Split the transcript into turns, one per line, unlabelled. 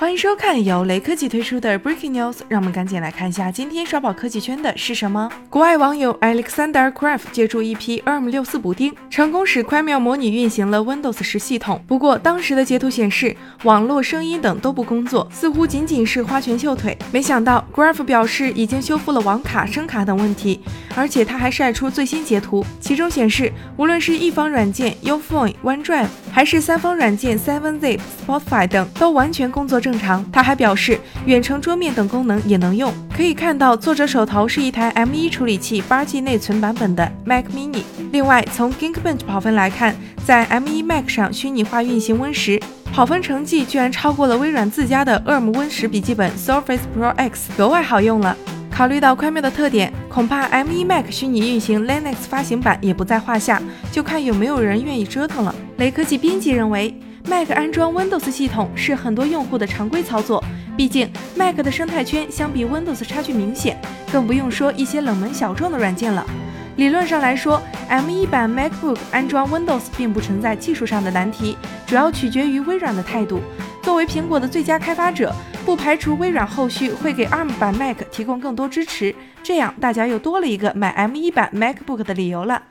欢迎收看由雷科技推出的 Breaking News，让我们赶紧来看一下今天刷爆科技圈的是什么。国外网友 Alexander Craft 借助一批 ARM64 补丁，成功使 Chromium 模拟运行了 Windows 十系统。不过当时的截图显示，网络、声音等都不工作，似乎仅仅是花拳绣腿。没想到 Craft 表示已经修复了网卡、声卡等问题，而且他还晒出最新截图，其中显示无论是一方软件 Uphone、OneDrive，还是三方软件 SevenZip、Spotify 等，都完全工作正。正常。他还表示，远程桌面等功能也能用。可以看到，作者手头是一台 M1 处理器八 G 内存版本的 Mac Mini。另外，从 Geekbench 跑分来看，在 M1 Mac 上虚拟化运行 Win 十，跑分成绩居然超过了微软自家的 ARM Win 十笔记本 Surface Pro X，格外好用了。考虑到快妙的特点，恐怕 M1 Mac 虚拟运行 Linux 发行版也不在话下，就看有没有人愿意折腾了。雷科技编辑认为。Mac 安装 Windows 系统是很多用户的常规操作，毕竟 Mac 的生态圈相比 Windows 差距明显，更不用说一些冷门小众的软件了。理论上来说，M1 版 MacBook 安装 Windows 并不存在技术上的难题，主要取决于微软的态度。作为苹果的最佳开发者，不排除微软后续会给 ARM 版 Mac 提供更多支持，这样大家又多了一个买 M1 版 MacBook 的理由了。